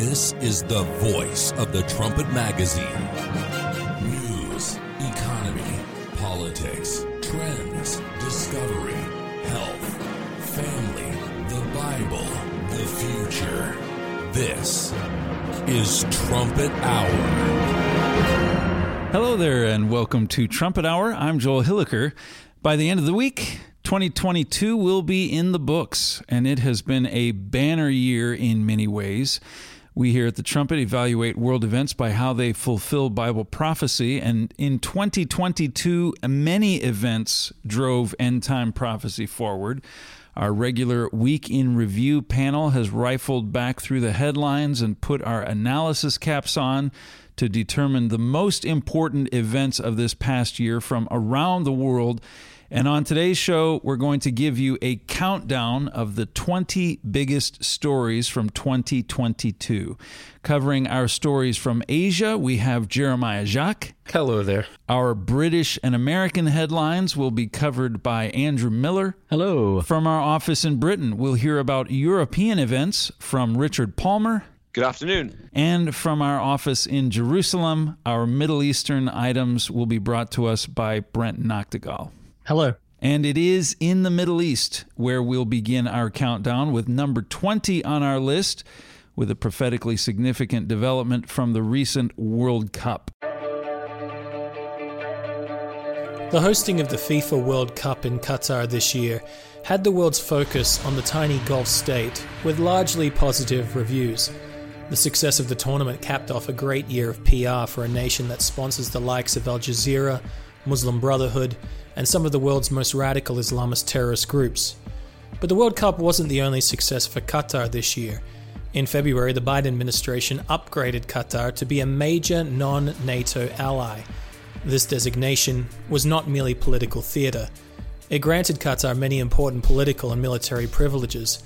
This is the voice of the Trumpet Magazine. News, economy, politics, trends, discovery, health, family, the Bible, the future. This is Trumpet Hour. Hello there, and welcome to Trumpet Hour. I'm Joel Hilliker. By the end of the week, 2022 will be in the books, and it has been a banner year in many ways. We here at the Trumpet evaluate world events by how they fulfill Bible prophecy, and in 2022, many events drove end time prophecy forward. Our regular Week in Review panel has rifled back through the headlines and put our analysis caps on to determine the most important events of this past year from around the world. And on today's show, we're going to give you a countdown of the 20 biggest stories from 2022. Covering our stories from Asia, we have Jeremiah Jacques. Hello there. Our British and American headlines will be covered by Andrew Miller. Hello. From our office in Britain, we'll hear about European events from Richard Palmer. Good afternoon. And from our office in Jerusalem, our Middle Eastern items will be brought to us by Brent Nagtegaal. Hello. And it is in the Middle East where we'll begin our countdown with number 20 on our list with a prophetically significant development from the recent World Cup. The hosting of the FIFA World Cup in Qatar this year had the world's focus on the tiny Gulf state with largely positive reviews. The success of the tournament capped off a great year of PR for a nation that sponsors the likes of Al Jazeera, Muslim Brotherhood, and some of the world's most radical Islamist terrorist groups. But the World Cup wasn't the only success for Qatar this year. In February, the Biden administration upgraded Qatar to be a major non NATO ally. This designation was not merely political theatre. It granted Qatar many important political and military privileges,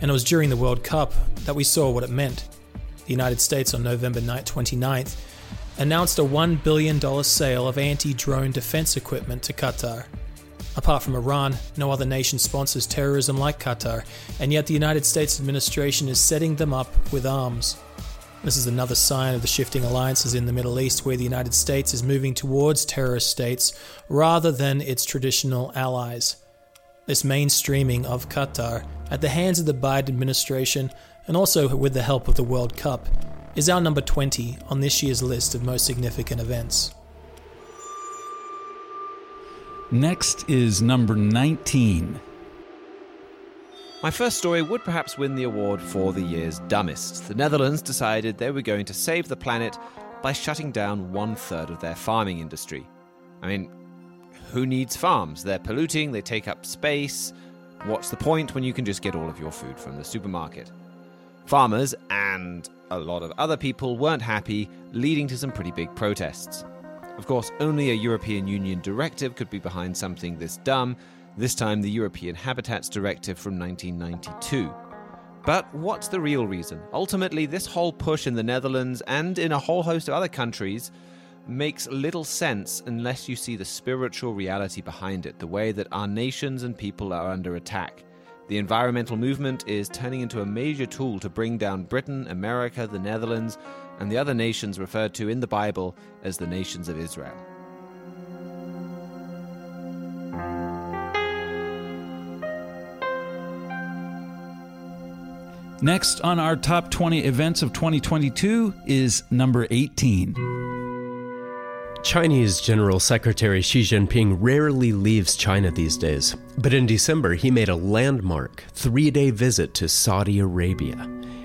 and it was during the World Cup that we saw what it meant. The United States on November 29th announced a $1 billion sale of anti drone defense equipment to Qatar. Apart from Iran, no other nation sponsors terrorism like Qatar, and yet the United States administration is setting them up with arms. This is another sign of the shifting alliances in the Middle East where the United States is moving towards terrorist states rather than its traditional allies. This mainstreaming of Qatar at the hands of the Biden administration and also with the help of the World Cup is our number 20 on this year's list of most significant events. Next is number 19. My first story would perhaps win the award for the year's dumbest. The Netherlands decided they were going to save the planet by shutting down one third of their farming industry. I mean, who needs farms? They're polluting, they take up space. What's the point when you can just get all of your food from the supermarket? Farmers and a lot of other people weren't happy, leading to some pretty big protests. Of course, only a European Union directive could be behind something this dumb, this time the European Habitats Directive from 1992. But what's the real reason? Ultimately, this whole push in the Netherlands and in a whole host of other countries makes little sense unless you see the spiritual reality behind it, the way that our nations and people are under attack. The environmental movement is turning into a major tool to bring down Britain, America, the Netherlands, and the other nations referred to in the Bible as the nations of Israel. Next on our top 20 events of 2022 is number 18. Chinese General Secretary Xi Jinping rarely leaves China these days, but in December he made a landmark three day visit to Saudi Arabia,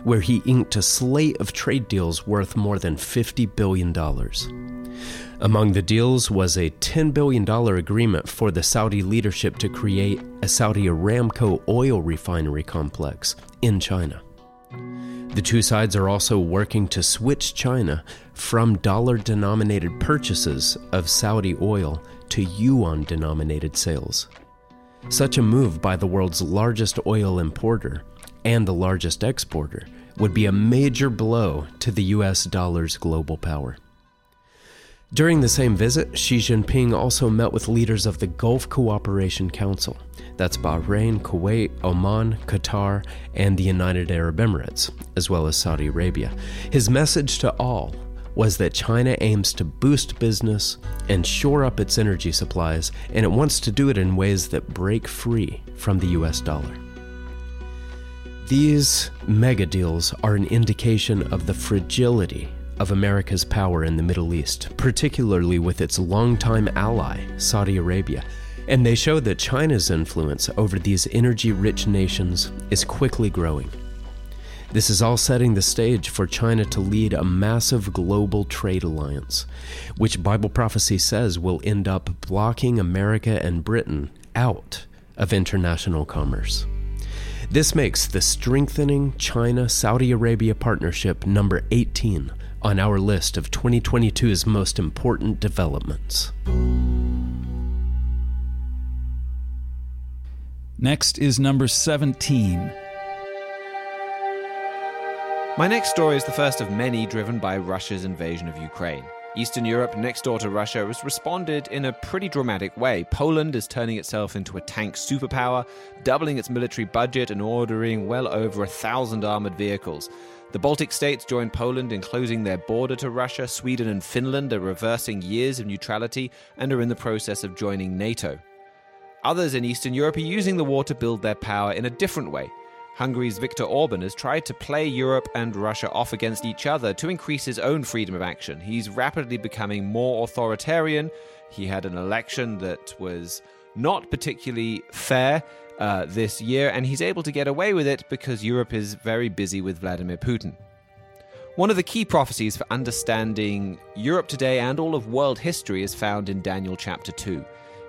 where he inked a slate of trade deals worth more than $50 billion. Among the deals was a $10 billion agreement for the Saudi leadership to create a Saudi Aramco oil refinery complex in China. The two sides are also working to switch China from dollar denominated purchases of Saudi oil to yuan denominated sales. Such a move by the world's largest oil importer and the largest exporter would be a major blow to the US dollar's global power. During the same visit, Xi Jinping also met with leaders of the Gulf Cooperation Council. That's Bahrain, Kuwait, Oman, Qatar, and the United Arab Emirates, as well as Saudi Arabia. His message to all was that China aims to boost business and shore up its energy supplies, and it wants to do it in ways that break free from the US dollar. These mega deals are an indication of the fragility of America's power in the Middle East, particularly with its longtime ally, Saudi Arabia. And they show that China's influence over these energy rich nations is quickly growing. This is all setting the stage for China to lead a massive global trade alliance, which Bible prophecy says will end up blocking America and Britain out of international commerce. This makes the strengthening China Saudi Arabia partnership number 18 on our list of 2022's most important developments. Next is number 17. My next story is the first of many driven by Russia's invasion of Ukraine. Eastern Europe, next door to Russia, has responded in a pretty dramatic way. Poland is turning itself into a tank superpower, doubling its military budget and ordering well over a thousand armored vehicles. The Baltic states joined Poland in closing their border to Russia. Sweden and Finland are reversing years of neutrality and are in the process of joining NATO. Others in Eastern Europe are using the war to build their power in a different way. Hungary's Viktor Orban has tried to play Europe and Russia off against each other to increase his own freedom of action. He's rapidly becoming more authoritarian. He had an election that was not particularly fair uh, this year, and he's able to get away with it because Europe is very busy with Vladimir Putin. One of the key prophecies for understanding Europe today and all of world history is found in Daniel chapter 2.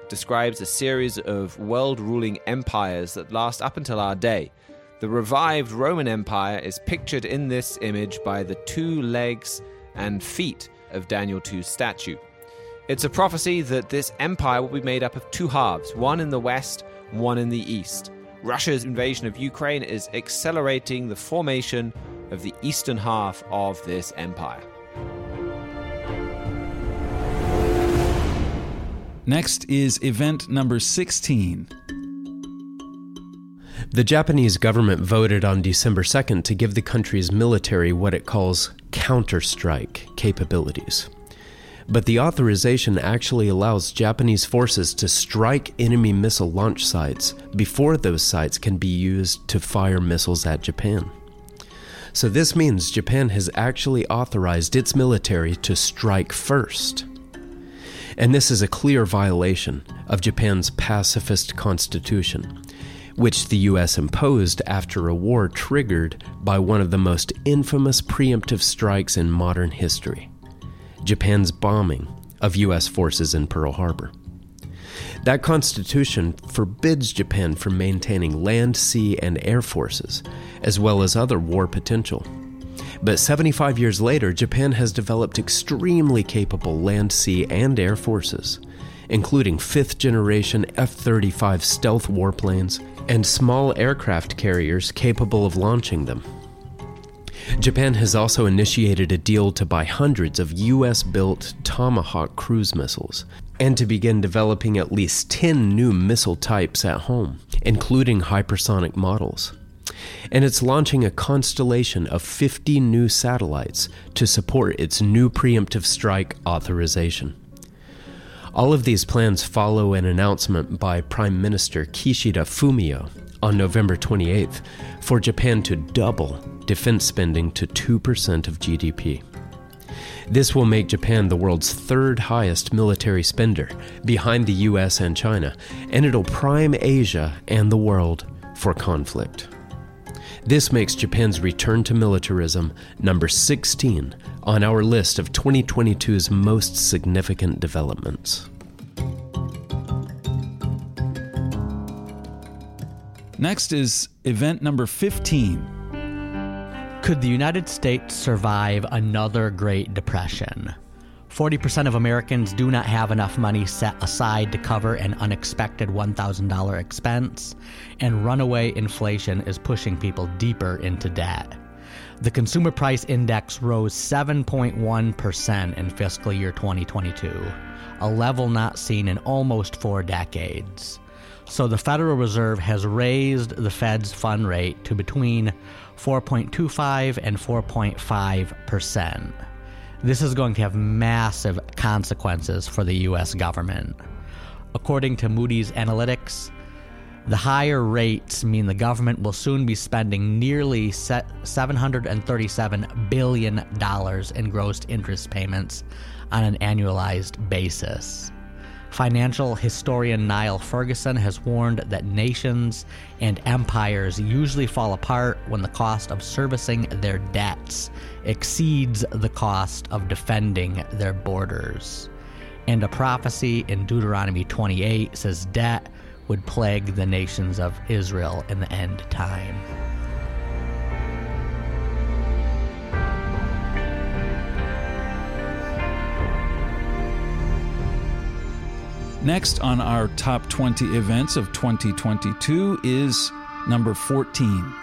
It describes a series of world ruling empires that last up until our day. The revived Roman Empire is pictured in this image by the two legs and feet of Daniel 2's statue. It's a prophecy that this empire will be made up of two halves, one in the west, one in the east. Russia's invasion of Ukraine is accelerating the formation of the eastern half of this empire. Next is event number 16. The Japanese government voted on December 2nd to give the country's military what it calls counterstrike capabilities. But the authorization actually allows Japanese forces to strike enemy missile launch sites before those sites can be used to fire missiles at Japan. So, this means Japan has actually authorized its military to strike first. And this is a clear violation of Japan's pacifist constitution which the US imposed after a war triggered by one of the most infamous preemptive strikes in modern history Japan's bombing of US forces in Pearl Harbor. That constitution forbids Japan from maintaining land, sea, and air forces, as well as other war potential. But 75 years later, Japan has developed extremely capable land, sea, and air forces, including fifth generation F 35 stealth warplanes and small aircraft carriers capable of launching them. Japan has also initiated a deal to buy hundreds of US built Tomahawk cruise missiles and to begin developing at least 10 new missile types at home, including hypersonic models. And it's launching a constellation of 50 new satellites to support its new preemptive strike authorization. All of these plans follow an announcement by Prime Minister Kishida Fumio on November 28th for Japan to double defense spending to 2% of GDP. This will make Japan the world's third highest military spender, behind the US and China, and it'll prime Asia and the world for conflict. This makes Japan's return to militarism number 16 on our list of 2022's most significant developments. Next is event number 15. Could the United States survive another Great Depression? 40% of Americans do not have enough money set aside to cover an unexpected $1,000 expense, and runaway inflation is pushing people deeper into debt. The consumer price index rose 7.1% in fiscal year 2022, a level not seen in almost four decades. So the Federal Reserve has raised the Fed's fund rate to between 4.25 and 4.5%. This is going to have massive consequences for the US government. According to Moody's Analytics, the higher rates mean the government will soon be spending nearly $737 billion in gross interest payments on an annualized basis. Financial historian Niall Ferguson has warned that nations and empires usually fall apart when the cost of servicing their debts exceeds the cost of defending their borders. And a prophecy in Deuteronomy 28 says debt would plague the nations of Israel in the end time. Next on our top 20 events of 2022 is number 14.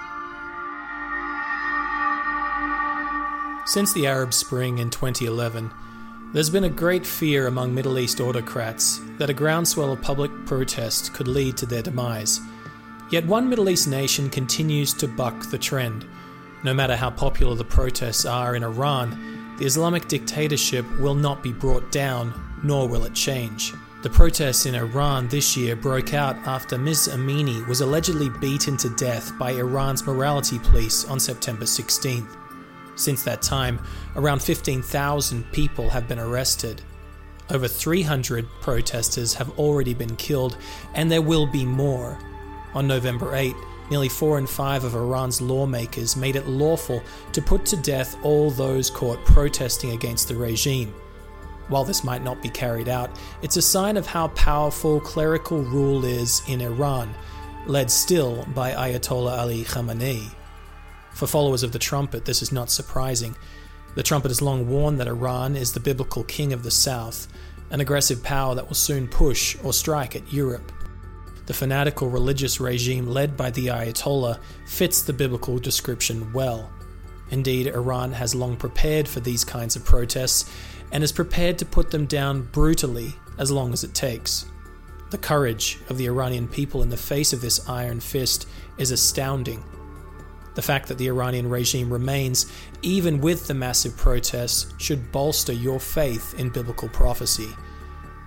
Since the Arab Spring in 2011, there's been a great fear among Middle East autocrats that a groundswell of public protest could lead to their demise. Yet one Middle East nation continues to buck the trend. No matter how popular the protests are in Iran, the Islamic dictatorship will not be brought down, nor will it change. The protests in Iran this year broke out after Ms. Amini was allegedly beaten to death by Iran's morality police on September 16th. Since that time, around 15,000 people have been arrested. Over 300 protesters have already been killed, and there will be more. On November 8, nearly four in five of Iran's lawmakers made it lawful to put to death all those caught protesting against the regime. While this might not be carried out, it's a sign of how powerful clerical rule is in Iran, led still by Ayatollah Ali Khamenei. For followers of the trumpet, this is not surprising. The trumpet has long warned that Iran is the biblical king of the south, an aggressive power that will soon push or strike at Europe. The fanatical religious regime led by the Ayatollah fits the biblical description well. Indeed, Iran has long prepared for these kinds of protests and is prepared to put them down brutally as long as it takes. The courage of the Iranian people in the face of this iron fist is astounding. The fact that the Iranian regime remains, even with the massive protests, should bolster your faith in biblical prophecy.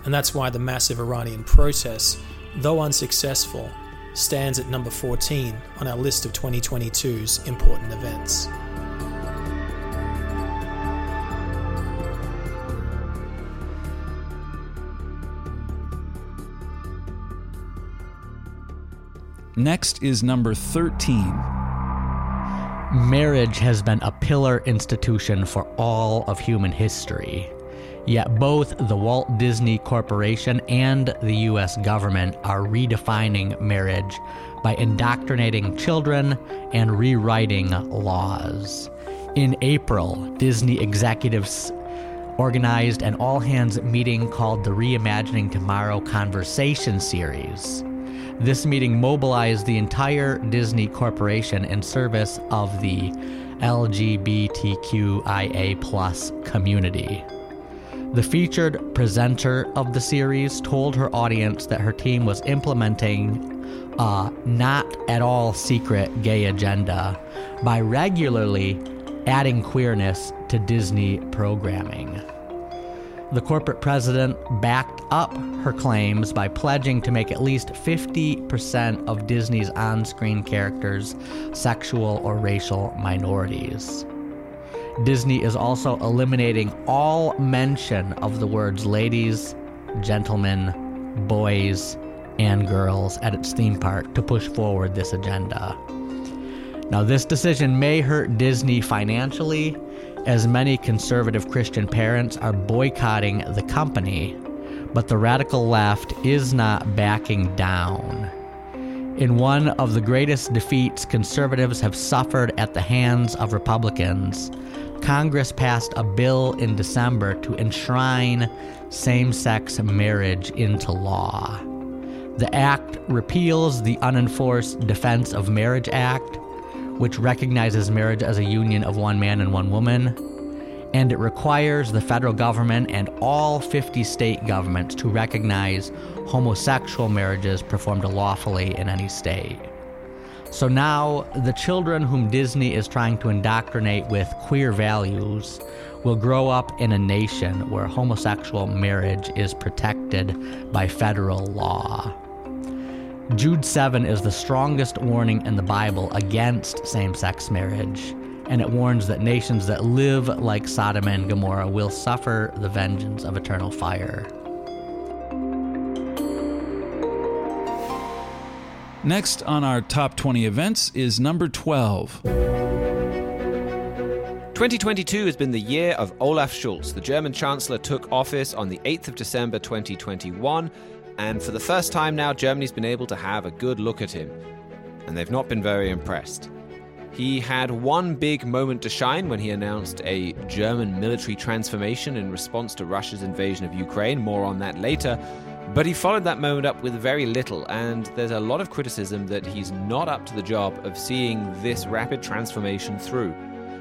And that's why the massive Iranian protests, though unsuccessful, stands at number 14 on our list of 2022's important events. Next is number 13 Marriage has been a pillar institution for all of human history. Yet both the Walt Disney Corporation and the US government are redefining marriage by indoctrinating children and rewriting laws. In April, Disney executives organized an all hands meeting called the Reimagining Tomorrow Conversation Series. This meeting mobilized the entire Disney Corporation in service of the LGBTQIA plus community. The featured presenter of the series told her audience that her team was implementing a not at all secret gay agenda by regularly adding queerness to Disney programming. The corporate president backed up her claims by pledging to make at least 50% of Disney's on screen characters sexual or racial minorities. Disney is also eliminating all mention of the words ladies, gentlemen, boys, and girls at its theme park to push forward this agenda. Now, this decision may hurt Disney financially as many conservative Christian parents are boycotting the company, but the radical left is not backing down. In one of the greatest defeats conservatives have suffered at the hands of Republicans, Congress passed a bill in December to enshrine same sex marriage into law. The act repeals the Unenforced Defense of Marriage Act, which recognizes marriage as a union of one man and one woman. And it requires the federal government and all 50 state governments to recognize homosexual marriages performed lawfully in any state. So now, the children whom Disney is trying to indoctrinate with queer values will grow up in a nation where homosexual marriage is protected by federal law. Jude 7 is the strongest warning in the Bible against same sex marriage, and it warns that nations that live like Sodom and Gomorrah will suffer the vengeance of eternal fire. Next on our top 20 events is number 12. 2022 has been the year of Olaf Scholz. The German Chancellor took office on the 8th of December 2021, and for the first time now, Germany's been able to have a good look at him. And they've not been very impressed. He had one big moment to shine when he announced a German military transformation in response to Russia's invasion of Ukraine. More on that later. But he followed that moment up with very little, and there's a lot of criticism that he's not up to the job of seeing this rapid transformation through.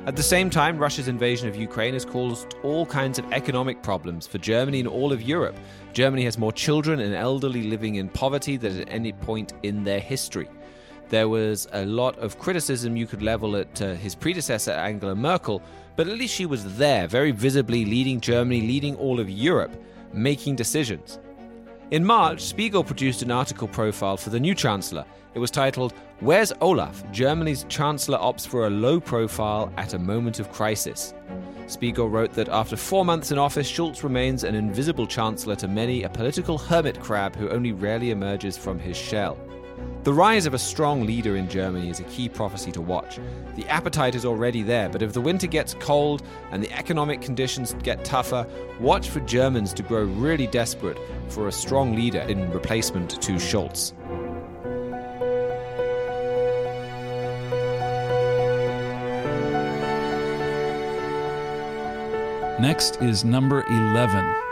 At the same time, Russia's invasion of Ukraine has caused all kinds of economic problems for Germany and all of Europe. Germany has more children and elderly living in poverty than at any point in their history. There was a lot of criticism you could level at uh, his predecessor, Angela Merkel, but at least she was there, very visibly leading Germany, leading all of Europe, making decisions. In March, Spiegel produced an article profile for the new Chancellor. It was titled, Where's Olaf? Germany's Chancellor opts for a low profile at a moment of crisis. Spiegel wrote that after four months in office, Scholz remains an invisible chancellor to many, a political hermit crab who only rarely emerges from his shell. The rise of a strong leader in Germany is a key prophecy to watch. The appetite is already there, but if the winter gets cold and the economic conditions get tougher, watch for Germans to grow really desperate for a strong leader in replacement to Scholz. Next is number 11.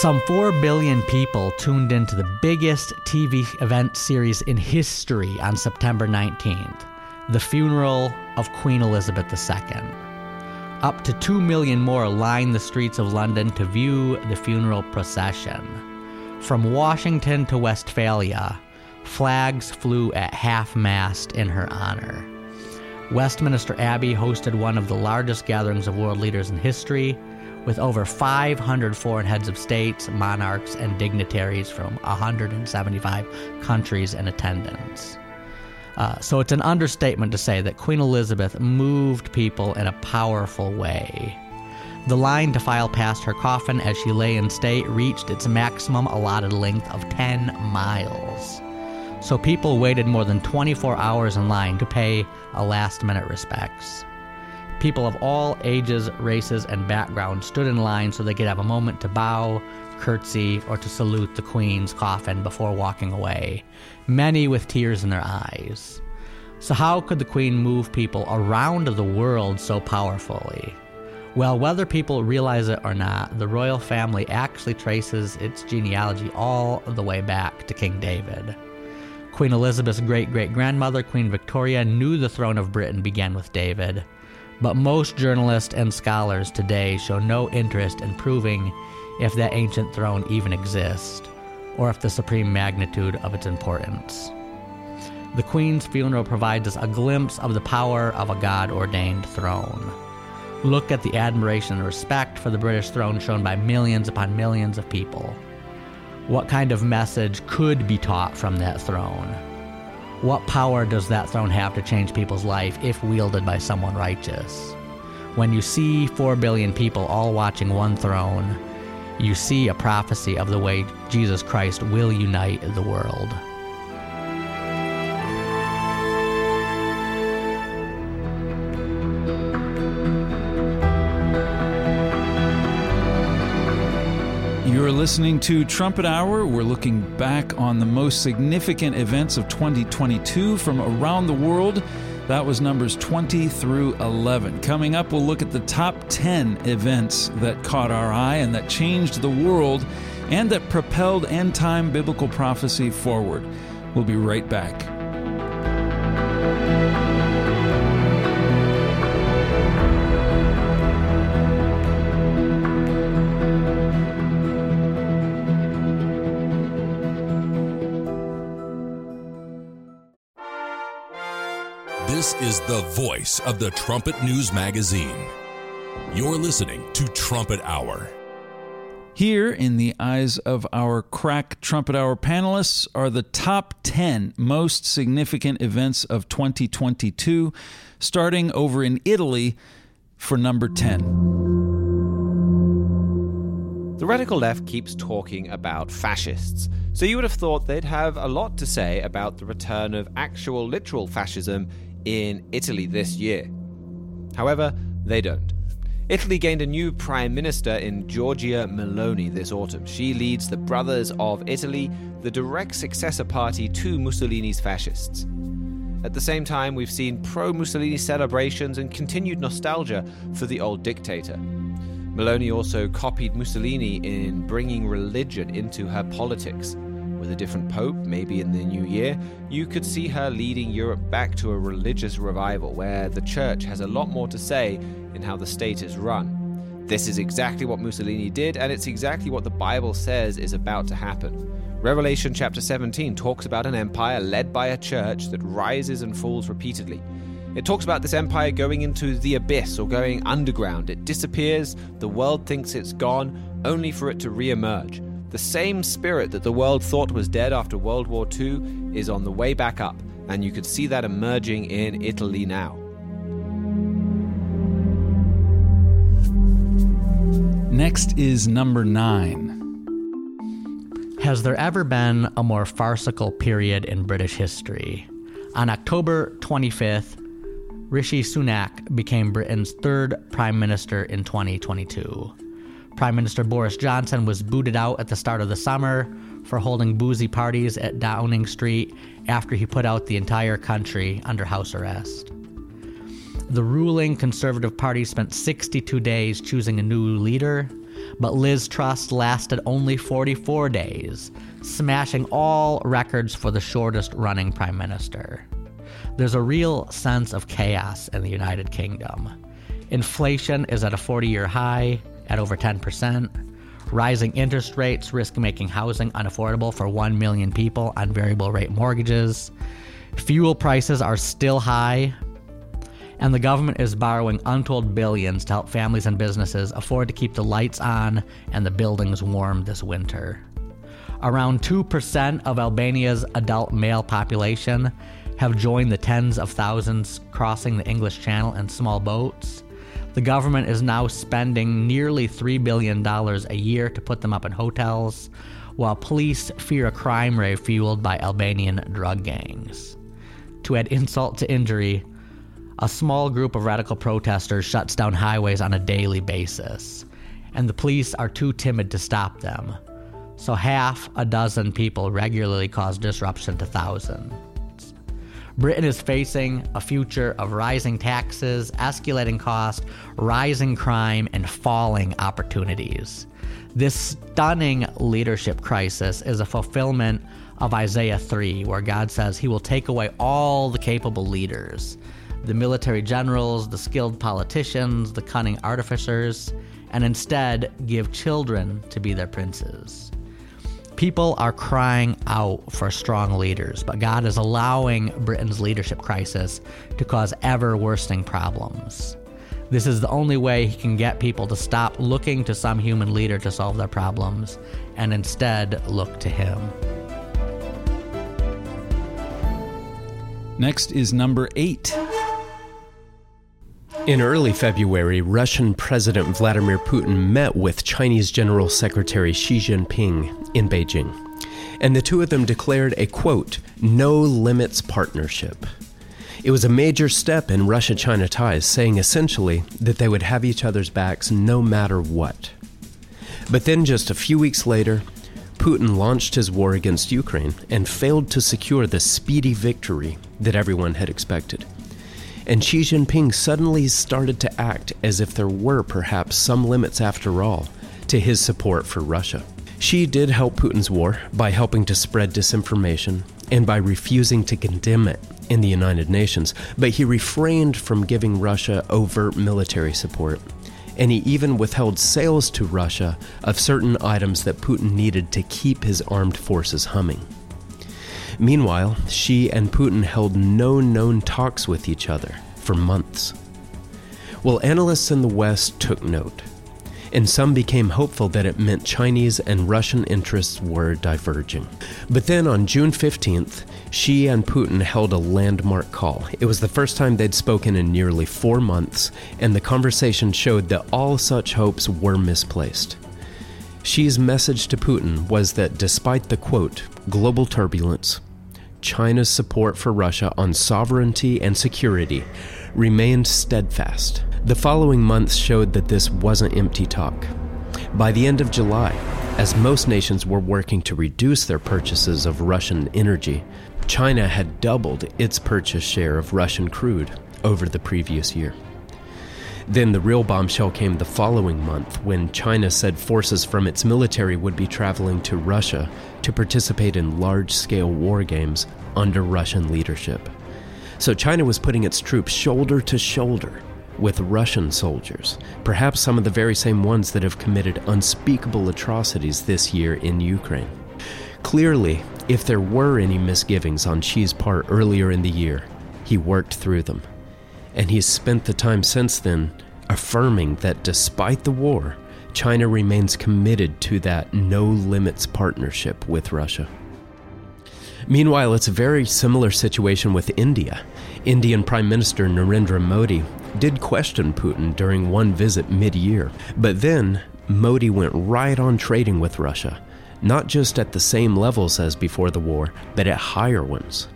Some 4 billion people tuned into the biggest TV event series in history on September 19th the funeral of Queen Elizabeth II. Up to 2 million more lined the streets of London to view the funeral procession. From Washington to Westphalia, flags flew at half mast in her honor. Westminster Abbey hosted one of the largest gatherings of world leaders in history, with over 500 foreign heads of states, monarchs, and dignitaries from 175 countries in attendance. Uh, so it's an understatement to say that Queen Elizabeth moved people in a powerful way. The line to file past her coffin as she lay in state reached its maximum allotted length of 10 miles. So people waited more than 24 hours in line to pay a last minute respects. People of all ages, races, and backgrounds stood in line so they could have a moment to bow, curtsy, or to salute the Queen's coffin before walking away, many with tears in their eyes. So, how could the Queen move people around the world so powerfully? Well, whether people realize it or not, the royal family actually traces its genealogy all the way back to King David. Queen Elizabeth's great great grandmother, Queen Victoria, knew the throne of Britain began with David. But most journalists and scholars today show no interest in proving if that ancient throne even exists, or if the supreme magnitude of its importance. The Queen's funeral provides us a glimpse of the power of a God ordained throne. Look at the admiration and respect for the British throne shown by millions upon millions of people. What kind of message could be taught from that throne? What power does that throne have to change people's life if wielded by someone righteous? When you see 4 billion people all watching one throne, you see a prophecy of the way Jesus Christ will unite the world. Listening to Trumpet Hour. We're looking back on the most significant events of 2022 from around the world. That was numbers 20 through 11. Coming up, we'll look at the top 10 events that caught our eye and that changed the world and that propelled end time biblical prophecy forward. We'll be right back. This is the voice of the Trumpet News Magazine. You're listening to Trumpet Hour. Here, in the eyes of our crack trumpet hour panelists, are the top 10 most significant events of 2022, starting over in Italy for number 10. The radical left keeps talking about fascists, so you would have thought they'd have a lot to say about the return of actual literal fascism in Italy this year. However, they don't. Italy gained a new prime minister in Giorgia Meloni this autumn. She leads the Brothers of Italy, the direct successor party to Mussolini's fascists. At the same time, we've seen pro Mussolini celebrations and continued nostalgia for the old dictator. Meloni also copied Mussolini in bringing religion into her politics. With a different pope, maybe in the new year, you could see her leading Europe back to a religious revival where the church has a lot more to say in how the state is run. This is exactly what Mussolini did, and it's exactly what the Bible says is about to happen. Revelation chapter 17 talks about an empire led by a church that rises and falls repeatedly. It talks about this empire going into the abyss or going underground. It disappears, the world thinks it's gone, only for it to re emerge. The same spirit that the world thought was dead after World War II is on the way back up, and you could see that emerging in Italy now. Next is number 9. Has there ever been a more farcical period in British history? On October 25th, Rishi Sunak became Britain's third Prime Minister in 2022. Prime Minister Boris Johnson was booted out at the start of the summer for holding boozy parties at Downing Street after he put out the entire country under house arrest. The ruling Conservative Party spent 62 days choosing a new leader, but Liz Truss lasted only 44 days, smashing all records for the shortest running Prime Minister. There's a real sense of chaos in the United Kingdom. Inflation is at a 40 year high, at over 10%. Rising interest rates risk making housing unaffordable for 1 million people on variable rate mortgages. Fuel prices are still high, and the government is borrowing untold billions to help families and businesses afford to keep the lights on and the buildings warm this winter. Around 2% of Albania's adult male population have joined the tens of thousands crossing the English Channel in small boats. The government is now spending nearly $3 billion a year to put them up in hotels, while police fear a crime wave fueled by Albanian drug gangs. To add insult to injury, a small group of radical protesters shuts down highways on a daily basis, and the police are too timid to stop them. So, half a dozen people regularly cause disruption to thousands. Britain is facing a future of rising taxes, escalating cost, rising crime, and falling opportunities. This stunning leadership crisis is a fulfillment of Isaiah 3, where God says he will take away all the capable leaders the military generals, the skilled politicians, the cunning artificers, and instead give children to be their princes. People are crying out for strong leaders, but God is allowing Britain's leadership crisis to cause ever worsening problems. This is the only way he can get people to stop looking to some human leader to solve their problems and instead look to him. Next is number 8. In early February, Russian President Vladimir Putin met with Chinese General Secretary Xi Jinping in Beijing, and the two of them declared a quote, no limits partnership. It was a major step in Russia China ties, saying essentially that they would have each other's backs no matter what. But then, just a few weeks later, Putin launched his war against Ukraine and failed to secure the speedy victory that everyone had expected and Xi Jinping suddenly started to act as if there were perhaps some limits after all to his support for Russia. Xi did help Putin's war by helping to spread disinformation and by refusing to condemn it in the United Nations, but he refrained from giving Russia overt military support. And he even withheld sales to Russia of certain items that Putin needed to keep his armed forces humming. Meanwhile, Xi and Putin held no known talks with each other for months. Well, analysts in the West took note, and some became hopeful that it meant Chinese and Russian interests were diverging. But then on June 15th, Xi and Putin held a landmark call. It was the first time they'd spoken in nearly four months, and the conversation showed that all such hopes were misplaced. Xi's message to Putin was that despite the quote, global turbulence, China's support for Russia on sovereignty and security remained steadfast. The following months showed that this wasn't empty talk. By the end of July, as most nations were working to reduce their purchases of Russian energy, China had doubled its purchase share of Russian crude over the previous year. Then the real bombshell came the following month when China said forces from its military would be traveling to Russia to participate in large scale war games under Russian leadership. So China was putting its troops shoulder to shoulder with Russian soldiers, perhaps some of the very same ones that have committed unspeakable atrocities this year in Ukraine. Clearly, if there were any misgivings on Xi's part earlier in the year, he worked through them. And he's spent the time since then affirming that despite the war, China remains committed to that no limits partnership with Russia. Meanwhile, it's a very similar situation with India. Indian Prime Minister Narendra Modi did question Putin during one visit mid year, but then Modi went right on trading with Russia, not just at the same levels as before the war, but at higher ones.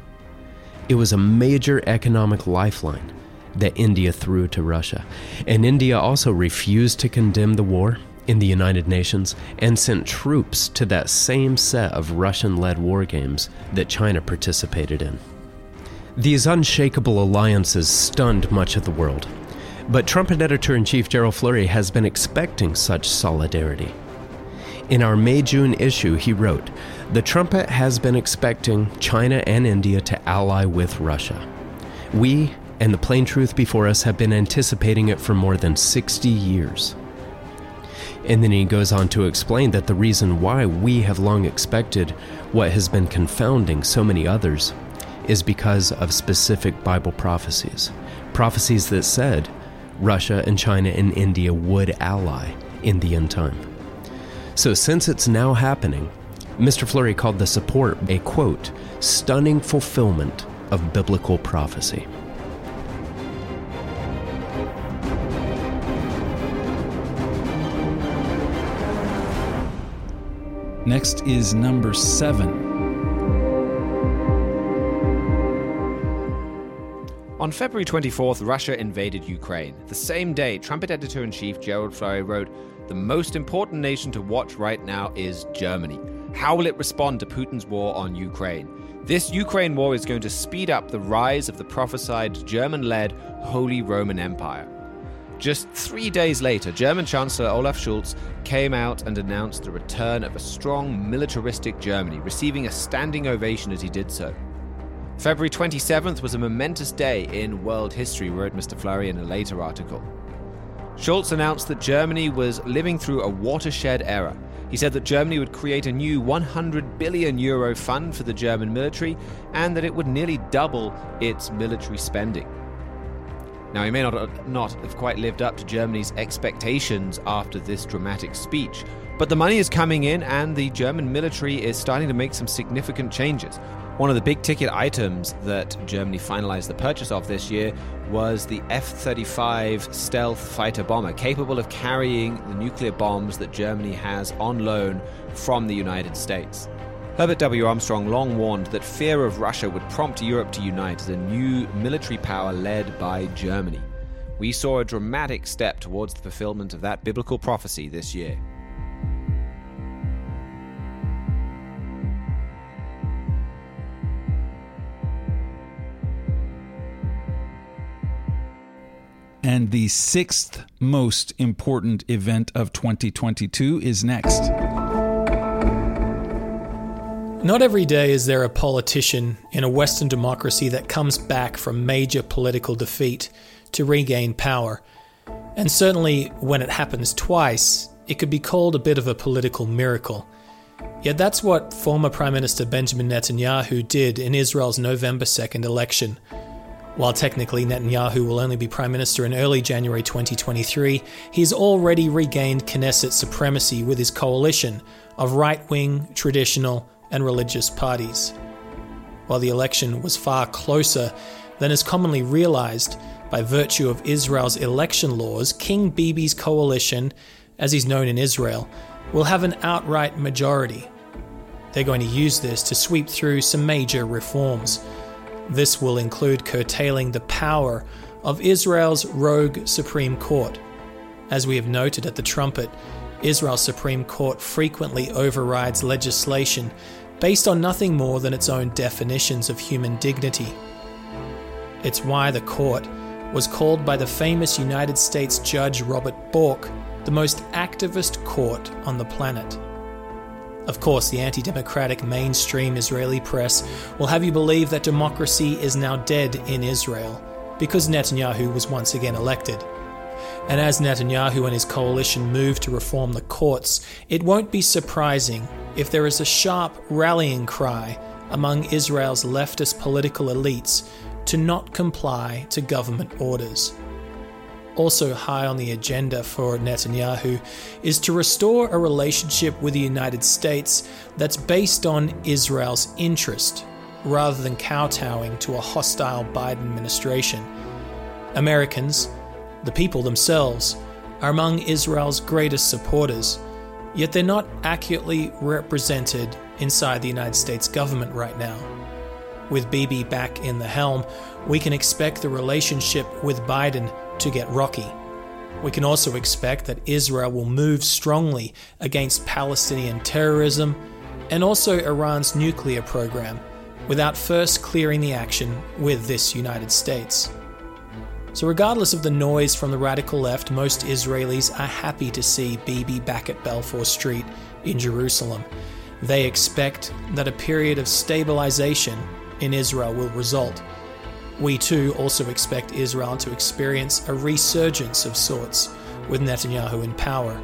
It was a major economic lifeline that India threw to Russia, and India also refused to condemn the war in the United Nations and sent troops to that same set of Russian led war games that China participated in. These unshakable alliances stunned much of the world, but Trumpet editor in chief Gerald Flurry has been expecting such solidarity. In our May June issue, he wrote The Trumpet has been expecting China and India to ally with Russia. We, and the plain truth before us, have been anticipating it for more than 60 years. And then he goes on to explain that the reason why we have long expected what has been confounding so many others is because of specific Bible prophecies. Prophecies that said Russia and China and India would ally in the end time. So, since it's now happening, Mr. Flurry called the support a quote, stunning fulfillment of biblical prophecy. Next is number seven. On February 24th, Russia invaded Ukraine. The same day, Trumpet editor in chief Gerald Flurry wrote, The most important nation to watch right now is Germany. How will it respond to Putin's war on Ukraine? This Ukraine war is going to speed up the rise of the prophesied German led Holy Roman Empire. Just three days later, German Chancellor Olaf Scholz came out and announced the return of a strong militaristic Germany, receiving a standing ovation as he did so. February 27th was a momentous day in world history, wrote Mr. Flurry in a later article. Scholz announced that Germany was living through a watershed era. He said that Germany would create a new 100 billion euro fund for the German military and that it would nearly double its military spending. Now, he may not, not have quite lived up to Germany's expectations after this dramatic speech, but the money is coming in and the German military is starting to make some significant changes. One of the big ticket items that Germany finalized the purchase of this year was the F 35 stealth fighter bomber, capable of carrying the nuclear bombs that Germany has on loan from the United States. Herbert W. Armstrong long warned that fear of Russia would prompt Europe to unite as a new military power led by Germany. We saw a dramatic step towards the fulfillment of that biblical prophecy this year. And the sixth most important event of 2022 is next. Not every day is there a politician in a Western democracy that comes back from major political defeat to regain power. And certainly when it happens twice, it could be called a bit of a political miracle. Yet that's what former Prime Minister Benjamin Netanyahu did in Israel's November 2nd election. While technically Netanyahu will only be Prime Minister in early January 2023, he's already regained Knesset supremacy with his coalition of right wing, traditional, and religious parties. While the election was far closer than is commonly realized by virtue of Israel's election laws, King Bibi's coalition, as he's known in Israel, will have an outright majority. They're going to use this to sweep through some major reforms. This will include curtailing the power of Israel's rogue Supreme Court. As we have noted at the trumpet, Israel's Supreme Court frequently overrides legislation based on nothing more than its own definitions of human dignity. It's why the court was called by the famous United States Judge Robert Bork the most activist court on the planet. Of course, the anti democratic mainstream Israeli press will have you believe that democracy is now dead in Israel because Netanyahu was once again elected. And as Netanyahu and his coalition move to reform the courts, it won't be surprising if there is a sharp rallying cry among Israel's leftist political elites to not comply to government orders also high on the agenda for Netanyahu, is to restore a relationship with the United States that's based on Israel's interest, rather than kowtowing to a hostile Biden administration. Americans, the people themselves, are among Israel's greatest supporters, yet they're not accurately represented inside the United States government right now. With Bibi back in the helm, we can expect the relationship with Biden to get rocky. We can also expect that Israel will move strongly against Palestinian terrorism and also Iran's nuclear program without first clearing the action with this United States. So, regardless of the noise from the radical left, most Israelis are happy to see Bibi back at Balfour Street in Jerusalem. They expect that a period of stabilization in Israel will result we too also expect Israel to experience a resurgence of sorts with Netanyahu in power.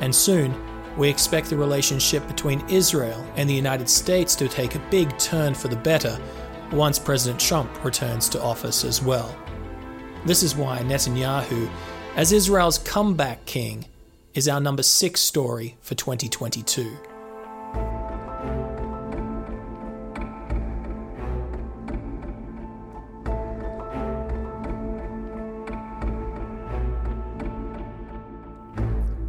And soon, we expect the relationship between Israel and the United States to take a big turn for the better once President Trump returns to office as well. This is why Netanyahu, as Israel's comeback king, is our number six story for 2022.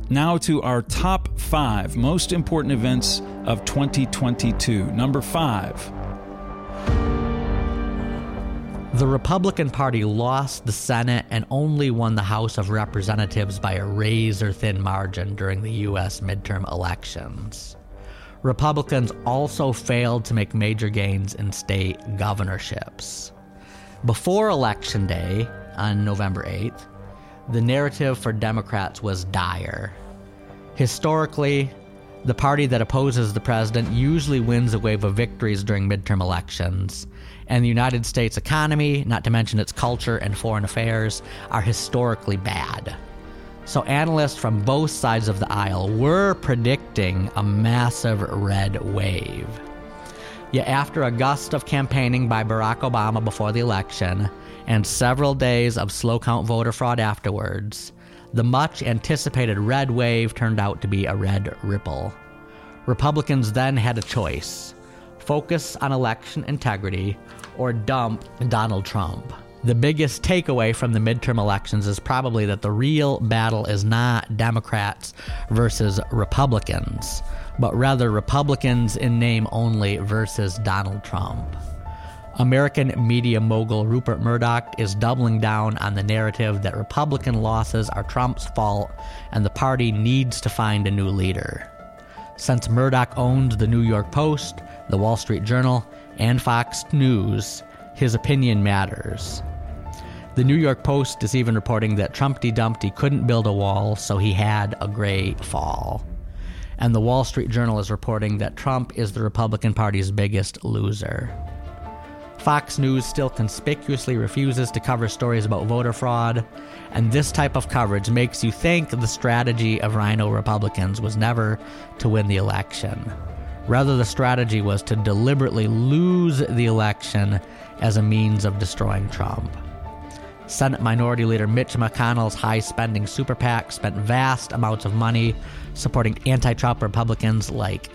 Now to our top five most important events of 2022. Number five. The Republican Party lost the Senate and only won the House of Representatives by a razor thin margin during the U.S. midterm elections. Republicans also failed to make major gains in state governorships. Before Election Day on November 8th, the narrative for Democrats was dire. Historically, the party that opposes the president usually wins a wave of victories during midterm elections, and the United States economy, not to mention its culture and foreign affairs, are historically bad. So, analysts from both sides of the aisle were predicting a massive red wave. Yet, after a gust of campaigning by Barack Obama before the election, and several days of slow count voter fraud afterwards, the much anticipated red wave turned out to be a red ripple. Republicans then had a choice focus on election integrity or dump Donald Trump. The biggest takeaway from the midterm elections is probably that the real battle is not Democrats versus Republicans, but rather Republicans in name only versus Donald Trump. American media mogul Rupert Murdoch is doubling down on the narrative that Republican losses are Trump's fault and the party needs to find a new leader. Since Murdoch owns the New York Post, the Wall Street Journal, and Fox News, his opinion matters. The New York Post is even reporting that Trumpty Dumpty couldn't build a wall, so he had a great fall. And the Wall Street Journal is reporting that Trump is the Republican Party's biggest loser. Fox News still conspicuously refuses to cover stories about voter fraud, and this type of coverage makes you think the strategy of RINO Republicans was never to win the election. Rather, the strategy was to deliberately lose the election as a means of destroying Trump. Senate Minority Leader Mitch McConnell's high spending super PAC spent vast amounts of money supporting anti Trump Republicans like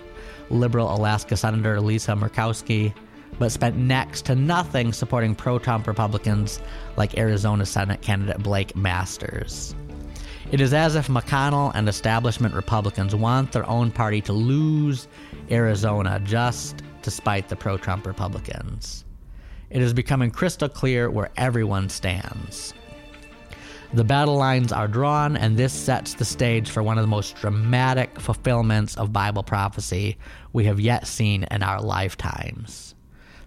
liberal Alaska Senator Lisa Murkowski, but spent next to nothing supporting pro Trump Republicans like Arizona Senate candidate Blake Masters. It is as if McConnell and establishment Republicans want their own party to lose Arizona just to spite the pro Trump Republicans. It is becoming crystal clear where everyone stands. The battle lines are drawn, and this sets the stage for one of the most dramatic fulfillments of Bible prophecy we have yet seen in our lifetimes.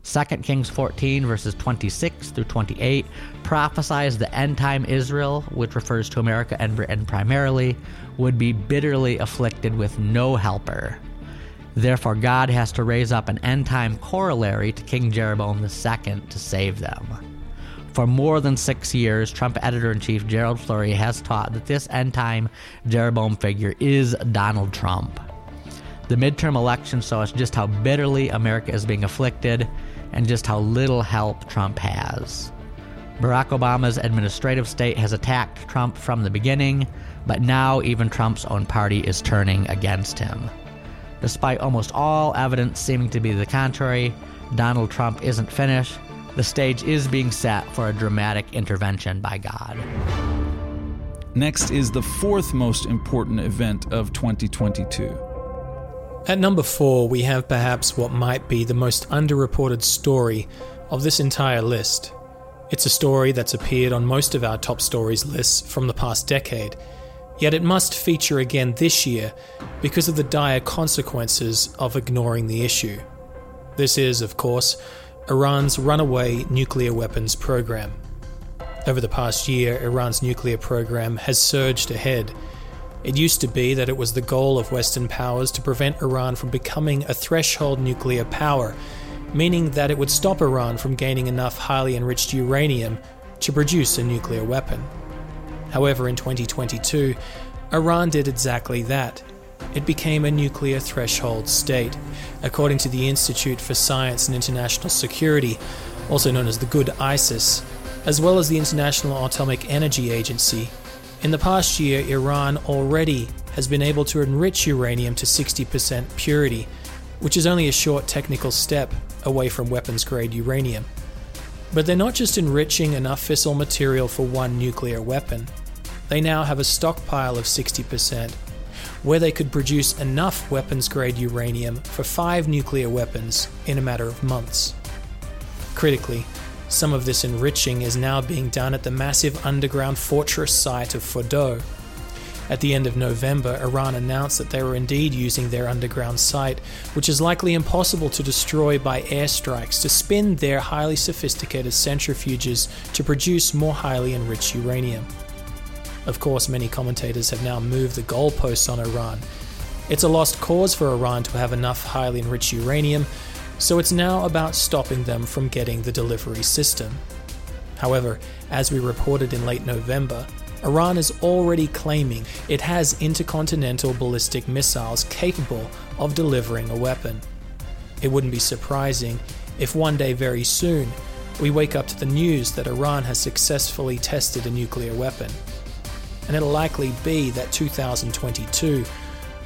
2 Kings 14, verses 26 through 28, prophesies the end time Israel, which refers to America and Britain primarily, would be bitterly afflicted with no helper. Therefore, God has to raise up an end time corollary to King Jeroboam II to save them. For more than six years, Trump editor in chief Gerald Flurry has taught that this end time Jeroboam figure is Donald Trump. The midterm election show us just how bitterly America is being afflicted and just how little help Trump has. Barack Obama's administrative state has attacked Trump from the beginning, but now even Trump's own party is turning against him. Despite almost all evidence seeming to be the contrary, Donald Trump isn't finished. The stage is being set for a dramatic intervention by God. Next is the fourth most important event of 2022. At number four, we have perhaps what might be the most underreported story of this entire list. It's a story that's appeared on most of our top stories lists from the past decade Yet it must feature again this year because of the dire consequences of ignoring the issue. This is, of course, Iran's runaway nuclear weapons program. Over the past year, Iran's nuclear program has surged ahead. It used to be that it was the goal of Western powers to prevent Iran from becoming a threshold nuclear power, meaning that it would stop Iran from gaining enough highly enriched uranium to produce a nuclear weapon. However, in 2022, Iran did exactly that. It became a nuclear threshold state. According to the Institute for Science and International Security, also known as the Good ISIS, as well as the International Atomic Energy Agency, in the past year, Iran already has been able to enrich uranium to 60% purity, which is only a short technical step away from weapons grade uranium. But they're not just enriching enough fissile material for one nuclear weapon they now have a stockpile of 60%, where they could produce enough weapons grade uranium for five nuclear weapons in a matter of months. Critically, some of this enriching is now being done at the massive underground fortress site of Fordow. At the end of November, Iran announced that they were indeed using their underground site, which is likely impossible to destroy by airstrikes, to spin their highly sophisticated centrifuges to produce more highly enriched uranium. Of course, many commentators have now moved the goalposts on Iran. It's a lost cause for Iran to have enough highly enriched uranium, so it's now about stopping them from getting the delivery system. However, as we reported in late November, Iran is already claiming it has intercontinental ballistic missiles capable of delivering a weapon. It wouldn't be surprising if one day very soon we wake up to the news that Iran has successfully tested a nuclear weapon and it'll likely be that 2022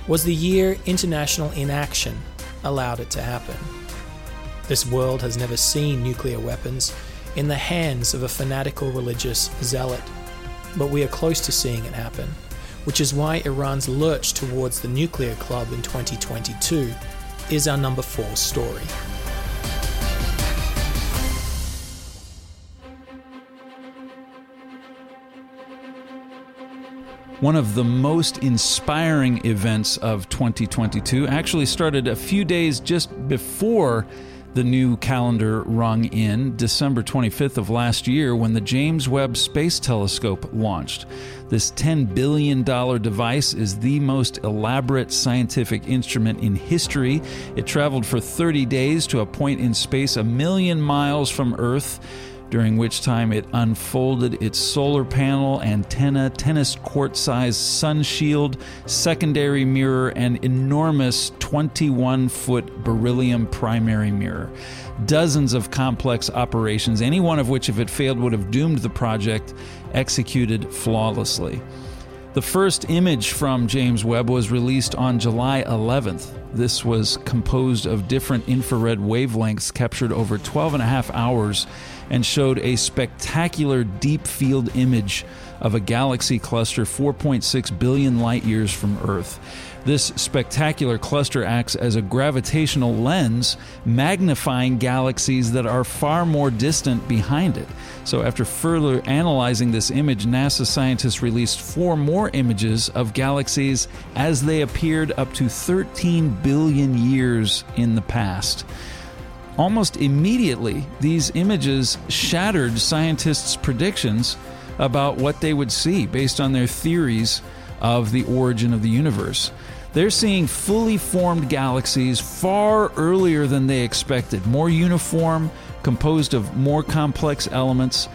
was the year international inaction allowed it to happen. This world has never seen nuclear weapons in the hands of a fanatical religious zealot, but we are close to seeing it happen, which is why Iran's lurch towards the nuclear club in 2022 is our number four story. One of the most inspiring events of 2022 actually started a few days just before the new calendar rung in December 25th of last year when the James Webb Space Telescope launched. This $10 billion device is the most elaborate scientific instrument in history. It traveled for 30 days to a point in space a million miles from Earth during which time it unfolded its solar panel, antenna, tennis court sized sun shield, secondary mirror, and enormous 21 foot beryllium primary mirror. Dozens of complex operations, any one of which, if it failed, would have doomed the project, executed flawlessly. The first image from James Webb was released on July 11th. This was composed of different infrared wavelengths captured over 12 and a half hours and showed a spectacular deep field image of a galaxy cluster 4.6 billion light years from Earth. This spectacular cluster acts as a gravitational lens, magnifying galaxies that are far more distant behind it. So, after further analyzing this image, NASA scientists released four more images of galaxies as they appeared up to 13 billion years in the past. Almost immediately, these images shattered scientists' predictions about what they would see based on their theories of the origin of the universe. They're seeing fully formed galaxies far earlier than they expected, more uniform, composed of more complex elements.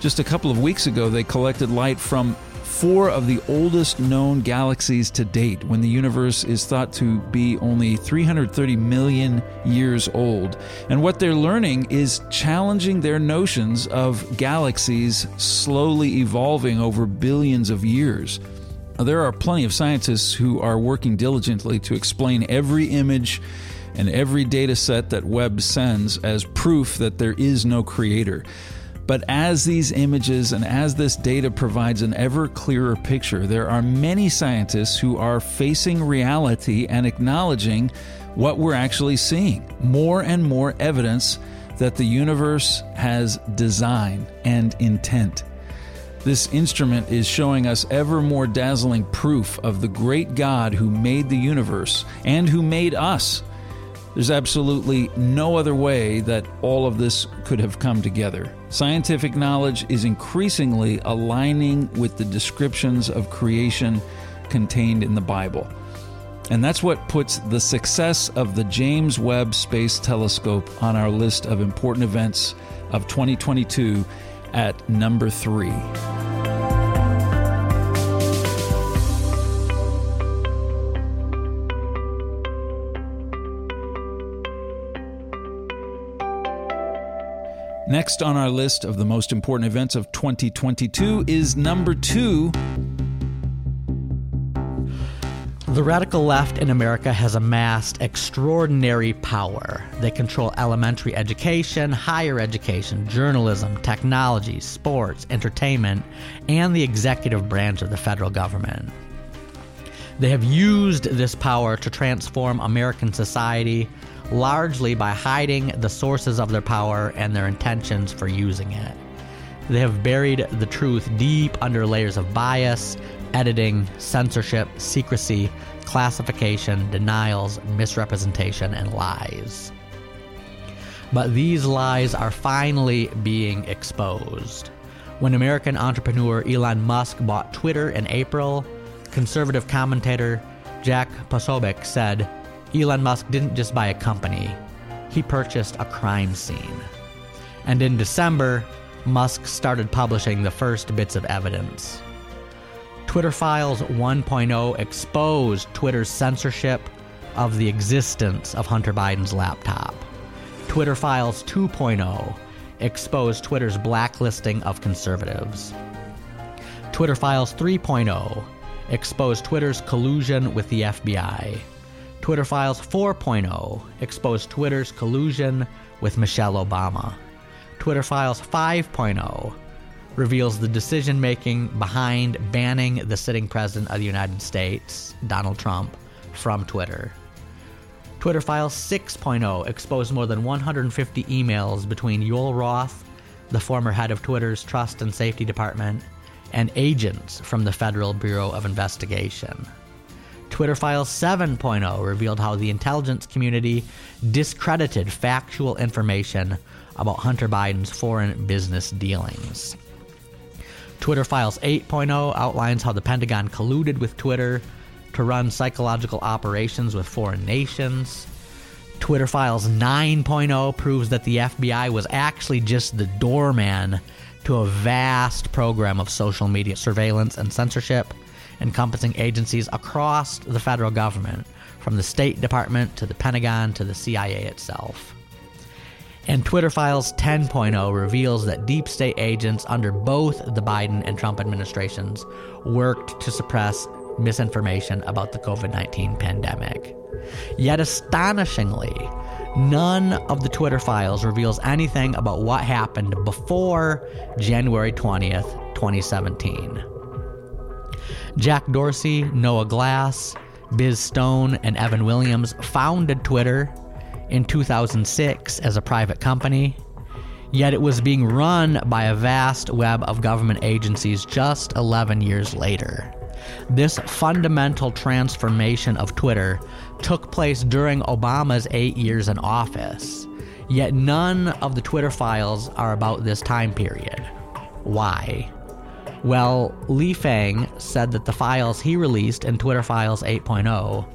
Just a couple of weeks ago, they collected light from four of the oldest known galaxies to date, when the universe is thought to be only 330 million years old. And what they're learning is challenging their notions of galaxies slowly evolving over billions of years. There are plenty of scientists who are working diligently to explain every image and every data set that Webb sends as proof that there is no creator. But as these images and as this data provides an ever clearer picture, there are many scientists who are facing reality and acknowledging what we're actually seeing. More and more evidence that the universe has design and intent. This instrument is showing us ever more dazzling proof of the great God who made the universe and who made us. There's absolutely no other way that all of this could have come together. Scientific knowledge is increasingly aligning with the descriptions of creation contained in the Bible. And that's what puts the success of the James Webb Space Telescope on our list of important events of 2022 at number three. Next on our list of the most important events of 2022 is number two. The radical left in America has amassed extraordinary power. They control elementary education, higher education, journalism, technology, sports, entertainment, and the executive branch of the federal government. They have used this power to transform American society largely by hiding the sources of their power and their intentions for using it. They have buried the truth deep under layers of bias, editing, censorship, secrecy, classification, denials, misrepresentation, and lies. But these lies are finally being exposed. When American entrepreneur Elon Musk bought Twitter in April, conservative commentator Jack Posobiec said, Elon Musk didn't just buy a company, he purchased a crime scene. And in December, Musk started publishing the first bits of evidence. Twitter Files 1.0 exposed Twitter's censorship of the existence of Hunter Biden's laptop. Twitter Files 2.0 exposed Twitter's blacklisting of conservatives. Twitter Files 3.0 exposed Twitter's collusion with the FBI. Twitter Files 4.0 exposed Twitter's collusion with Michelle Obama. Twitter Files 5.0 reveals the decision making behind banning the sitting president of the United States, Donald Trump, from Twitter. Twitter Files 6.0 exposed more than 150 emails between Yoel Roth, the former head of Twitter's Trust and Safety Department, and agents from the Federal Bureau of Investigation. Twitter Files 7.0 revealed how the intelligence community discredited factual information about Hunter Biden's foreign business dealings. Twitter Files 8.0 outlines how the Pentagon colluded with Twitter to run psychological operations with foreign nations. Twitter Files 9.0 proves that the FBI was actually just the doorman to a vast program of social media surveillance and censorship encompassing agencies across the federal government, from the State Department to the Pentagon to the CIA itself. And Twitter Files 10.0 reveals that deep state agents under both the Biden and Trump administrations worked to suppress misinformation about the COVID 19 pandemic. Yet astonishingly, none of the Twitter files reveals anything about what happened before January 20th, 2017. Jack Dorsey, Noah Glass, Biz Stone, and Evan Williams founded Twitter in 2006 as a private company, yet it was being run by a vast web of government agencies just 11 years later. This fundamental transformation of Twitter took place during Obama's eight years in office, yet none of the Twitter files are about this time period. Why? Well, Lee Fang said that the files he released in Twitter Files 8.0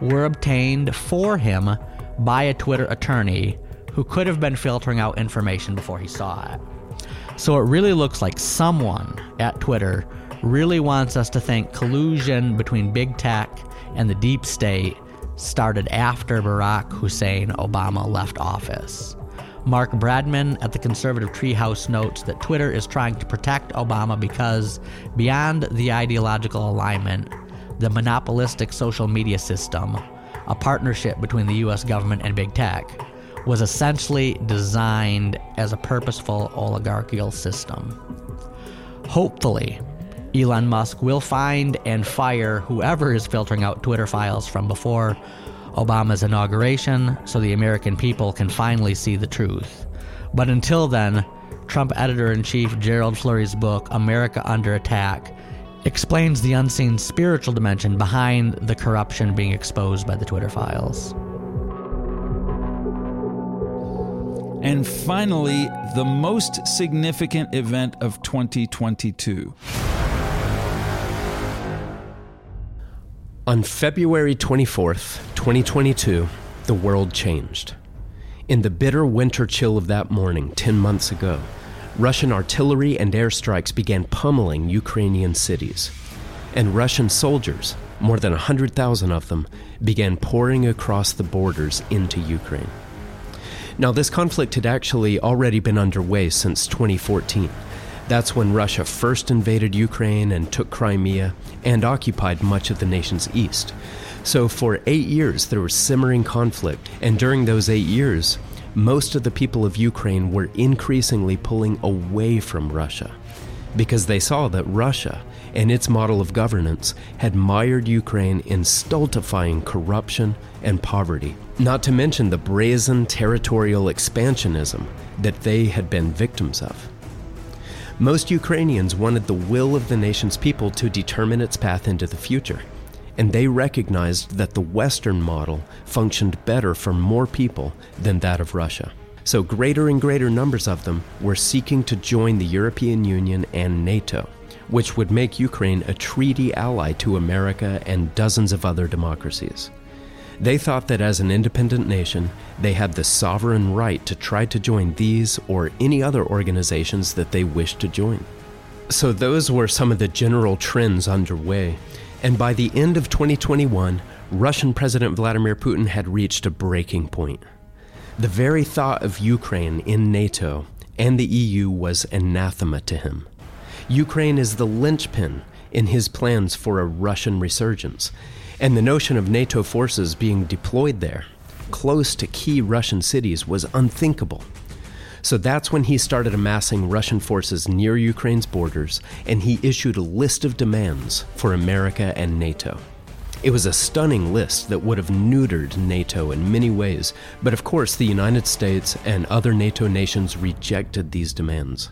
were obtained for him by a Twitter attorney who could have been filtering out information before he saw it. So it really looks like someone at Twitter really wants us to think collusion between big tech and the deep state started after Barack Hussein Obama left office. Mark Bradman at the Conservative Treehouse notes that Twitter is trying to protect Obama because, beyond the ideological alignment, the monopolistic social media system, a partnership between the US government and big tech, was essentially designed as a purposeful oligarchical system. Hopefully, Elon Musk will find and fire whoever is filtering out Twitter files from before Obama's inauguration so the American people can finally see the truth. But until then, Trump editor in chief Gerald Flurry's book, America Under Attack, explains the unseen spiritual dimension behind the corruption being exposed by the Twitter files. And finally, the most significant event of 2022. On February 24th, 2022, the world changed. In the bitter winter chill of that morning, 10 months ago, Russian artillery and airstrikes began pummeling Ukrainian cities. And Russian soldiers, more than 100,000 of them, began pouring across the borders into Ukraine. Now, this conflict had actually already been underway since 2014 that's when Russia first invaded Ukraine and took Crimea and occupied much of the nation's east. So, for eight years, there was simmering conflict, and during those eight years, most of the people of Ukraine were increasingly pulling away from Russia because they saw that Russia and its model of governance had mired Ukraine in stultifying corruption and poverty, not to mention the brazen territorial expansionism that they had been victims of. Most Ukrainians wanted the will of the nation's people to determine its path into the future, and they recognized that the Western model functioned better for more people than that of Russia. So, greater and greater numbers of them were seeking to join the European Union and NATO, which would make Ukraine a treaty ally to America and dozens of other democracies. They thought that as an independent nation, they had the sovereign right to try to join these or any other organizations that they wished to join. So, those were some of the general trends underway. And by the end of 2021, Russian President Vladimir Putin had reached a breaking point. The very thought of Ukraine in NATO and the EU was anathema to him. Ukraine is the linchpin in his plans for a Russian resurgence, and the notion of NATO forces being deployed there, close to key Russian cities, was unthinkable. So that's when he started amassing Russian forces near Ukraine's borders, and he issued a list of demands for America and NATO. It was a stunning list that would have neutered NATO in many ways, but of course, the United States and other NATO nations rejected these demands.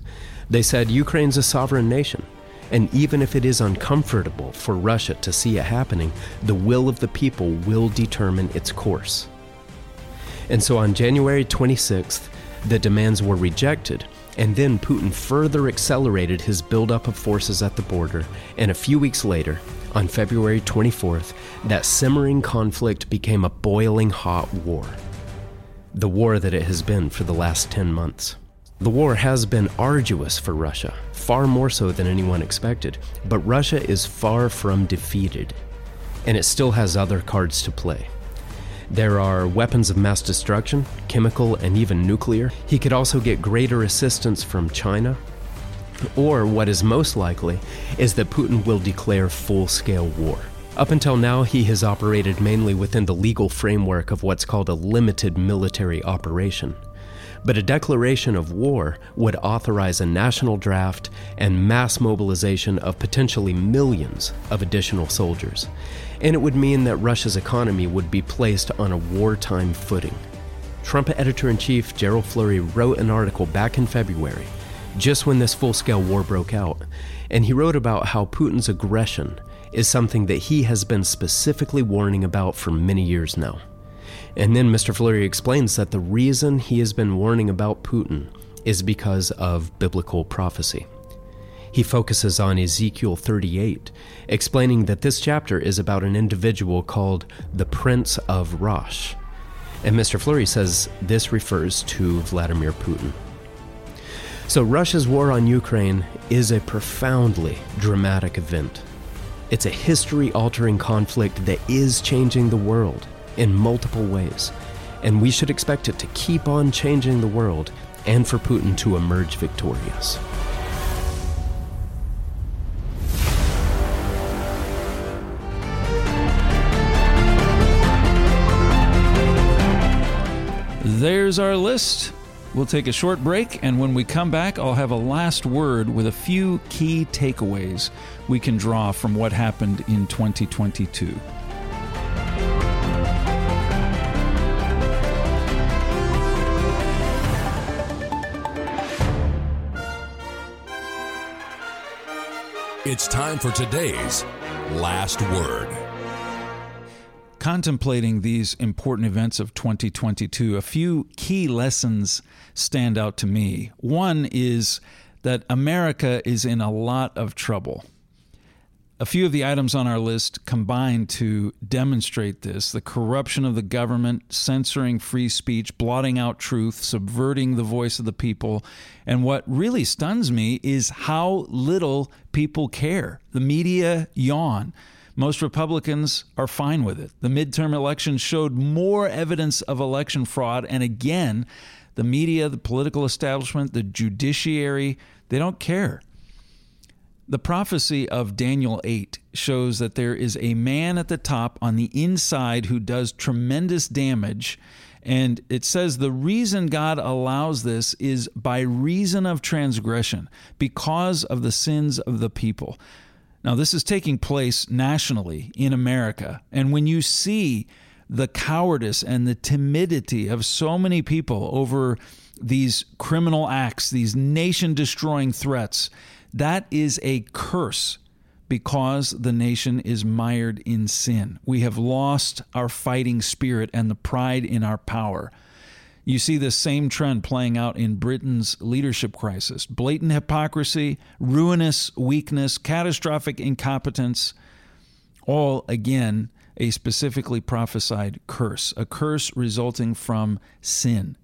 They said Ukraine's a sovereign nation, And even if it is uncomfortable for Russia to see it happening, the will of the people will determine its course. And so on January 26th, the demands were rejected, and then Putin further accelerated his buildup of forces at the border, and a few weeks later, on February 24th, that simmering conflict became a boiling hot war. The war that it has been for the last 10 months. The war has been arduous for Russia, far more so than anyone expected, but Russia is far from defeated, and it still has other cards to play. There are weapons of mass destruction, chemical, and even nuclear. He could also get greater assistance from China. Or, what is most likely, is that Putin will declare full scale war. Up until now, he has operated mainly within the legal framework of what's called a limited military operation. But a declaration of war would authorize a national draft and mass mobilization of potentially millions of additional soldiers and it would mean that Russia's economy would be placed on a wartime footing. Trump editor in chief Gerald Flurry wrote an article back in February, just when this full scale war broke out, and he wrote about how Putin's aggression is something that he has been specifically warning about for many years now. And then Mr. Flurry explains that the reason he has been warning about Putin is because of biblical prophecy. He focuses on Ezekiel 38, explaining that this chapter is about an individual called the Prince of Rosh. And Mr. Flurry says this refers to Vladimir Putin. So, Russia's war on Ukraine is a profoundly dramatic event. It's a history altering conflict that is changing the world in multiple ways, and we should expect it to keep on changing the world and for Putin to emerge victorious. There's our list. We'll take a short break, and when we come back, I'll have a last word with a few key takeaways we can draw from what happened in 2022. It's time for today's last word contemplating these important events of 2022, a few key lessons stand out to me. One is that America is in a lot of trouble. A few of the items on our list combine to demonstrate this the corruption of the government, censoring free speech, blotting out truth, subverting the voice of the people. And what really stuns me is how little people care. The media yawn. Most Republicans are fine with it. The midterm elections showed more evidence of election fraud. And again, the media, the political establishment, the judiciary, they don't care. The prophecy of Daniel 8 shows that there is a man at the top on the inside who does tremendous damage. And it says the reason God allows this is by reason of transgression, because of the sins of the people. Now, this is taking place nationally in America. And when you see the cowardice and the timidity of so many people over these criminal acts, these nation destroying threats, that is a curse because the nation is mired in sin. We have lost our fighting spirit and the pride in our power. You see this same trend playing out in Britain's leadership crisis blatant hypocrisy, ruinous weakness, catastrophic incompetence, all again a specifically prophesied curse, a curse resulting from sin.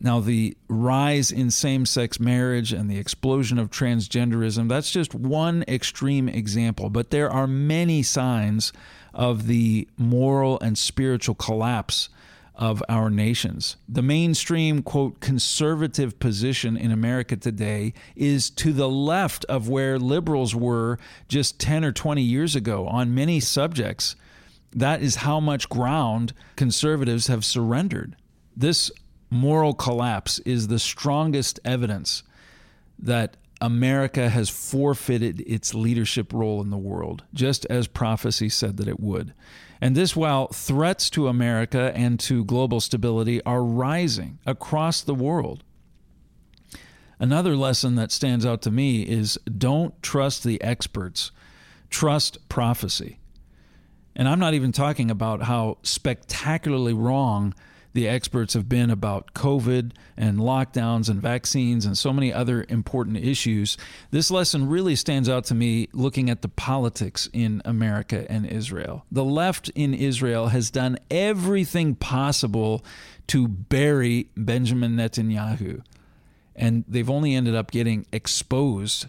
Now, the rise in same sex marriage and the explosion of transgenderism, that's just one extreme example, but there are many signs of the moral and spiritual collapse of our nations. The mainstream, quote, conservative position in America today is to the left of where liberals were just 10 or 20 years ago on many subjects. That is how much ground conservatives have surrendered. This moral collapse is the strongest evidence that America has forfeited its leadership role in the world, just as prophecy said that it would. And this while threats to America and to global stability are rising across the world. Another lesson that stands out to me is don't trust the experts, trust prophecy. And I'm not even talking about how spectacularly wrong the experts have been about COVID and lockdowns and vaccines and so many other important issues. This lesson really stands out to me looking at the politics in America and Israel. The left in Israel has done everything possible to bury Benjamin Netanyahu and they've only ended up getting exposed.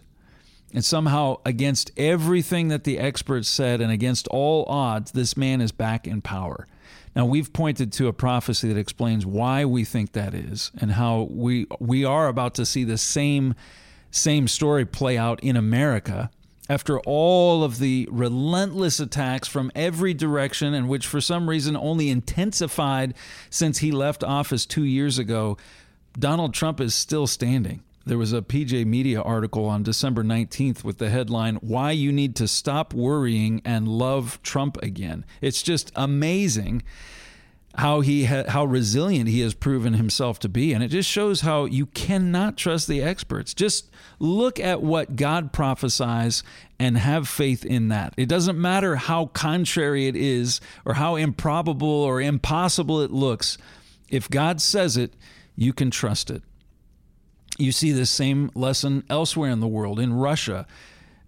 And somehow, against everything that the experts said and against all odds, this man is back in power. Now, we've pointed to a prophecy that explains why we think that is and how we, we are about to see the same, same story play out in America after all of the relentless attacks from every direction, and which for some reason only intensified since he left office two years ago, Donald Trump is still standing. There was a PJ Media article on December 19th with the headline, Why You Need to Stop Worrying and Love Trump Again. It's just amazing how he ha- how resilient he has proven himself to be and it just shows how you cannot trust the experts just look at what god prophesies and have faith in that it doesn't matter how contrary it is or how improbable or impossible it looks if god says it you can trust it. You see this same lesson elsewhere in the world, in Russia.